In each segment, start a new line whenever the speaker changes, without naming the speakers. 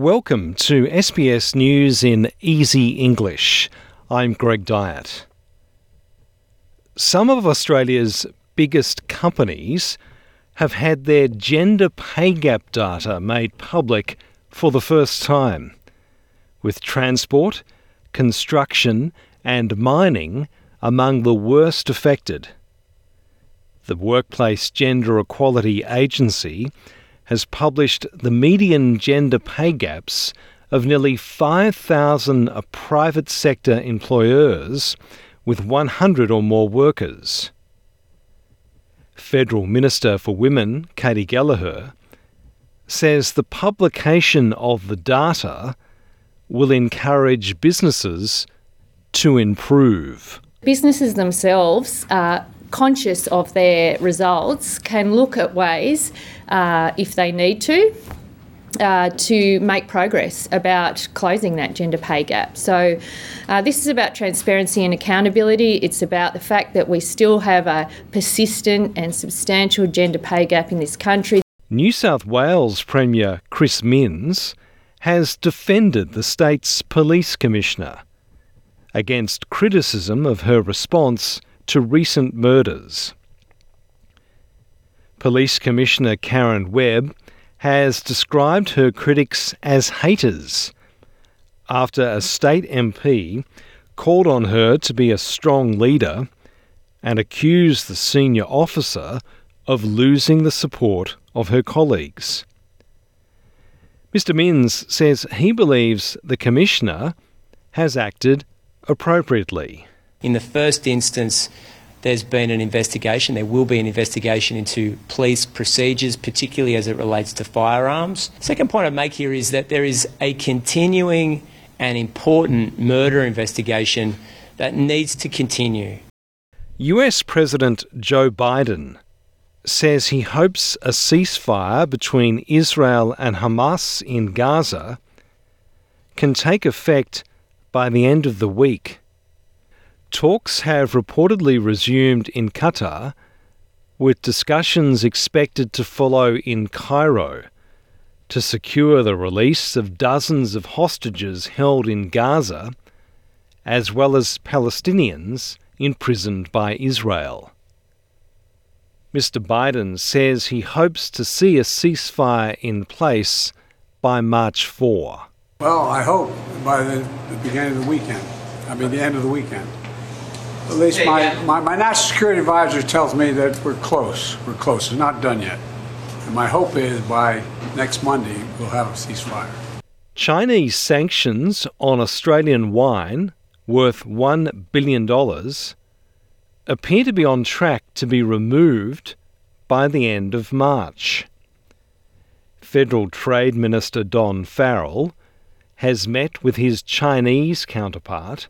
Welcome to SBS News in Easy English. I'm Greg Dyett. Some of Australia's biggest companies have had their gender pay gap data made public for the first time, with transport, construction, and mining among the worst affected. The Workplace Gender Equality Agency has published the median gender pay gaps of nearly 5,000 private sector employers with 100 or more workers. Federal Minister for Women, Katy Gallagher, says the publication of the data will encourage businesses to improve.
Businesses themselves are conscious of their results can look at ways, uh, if they need to, uh, to make progress about closing that gender pay gap. So, uh, this is about transparency and accountability. It's about the fact that we still have a persistent and substantial gender pay gap in this country.
New South Wales Premier Chris Minns has defended the state's police commissioner against criticism of her response to recent murders. Police Commissioner Karen Webb has described her critics as haters after a state MP called on her to be a strong leader and accused the senior officer of losing the support of her colleagues. Mr. Minns says he believes the Commissioner has acted appropriately.
In the first instance, there's been an investigation. There will be an investigation into police procedures, particularly as it relates to firearms. Second point I'd make here is that there is a continuing and important murder investigation that needs to continue.
US President Joe Biden says he hopes a ceasefire between Israel and Hamas in Gaza can take effect by the end of the week. Talks have reportedly resumed in Qatar, with discussions expected to follow in Cairo to secure the release of dozens of hostages held in Gaza, as well as Palestinians imprisoned by Israel. Mr. Biden says he hopes to see a ceasefire in place by March 4.
Well, I hope by the, beginning of the weekend. I mean, the end of the weekend. At least my, my, my national security advisor tells me that we're close. We're close. It's not done yet. And my hope is by next Monday we'll have a ceasefire.
Chinese sanctions on Australian wine worth $1 billion appear to be on track to be removed by the end of March. Federal Trade Minister Don Farrell has met with his Chinese counterpart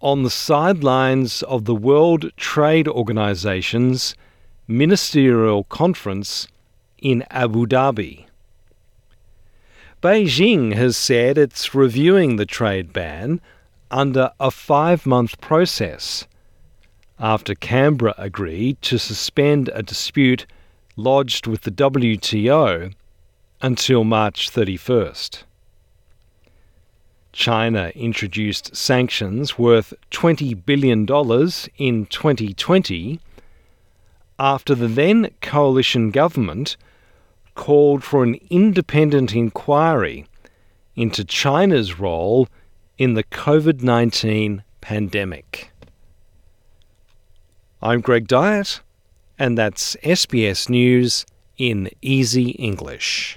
on the sidelines of the World Trade Organization's ministerial conference in Abu Dhabi. Beijing has said it's reviewing the trade ban under a five month process after Canberra agreed to suspend a dispute lodged with the WTO until March 31st. China introduced sanctions worth $20 billion in 2020 after the then coalition government called for an independent inquiry into China's role in the COVID 19 pandemic. I'm Greg Dyett, and that's SBS News in Easy English.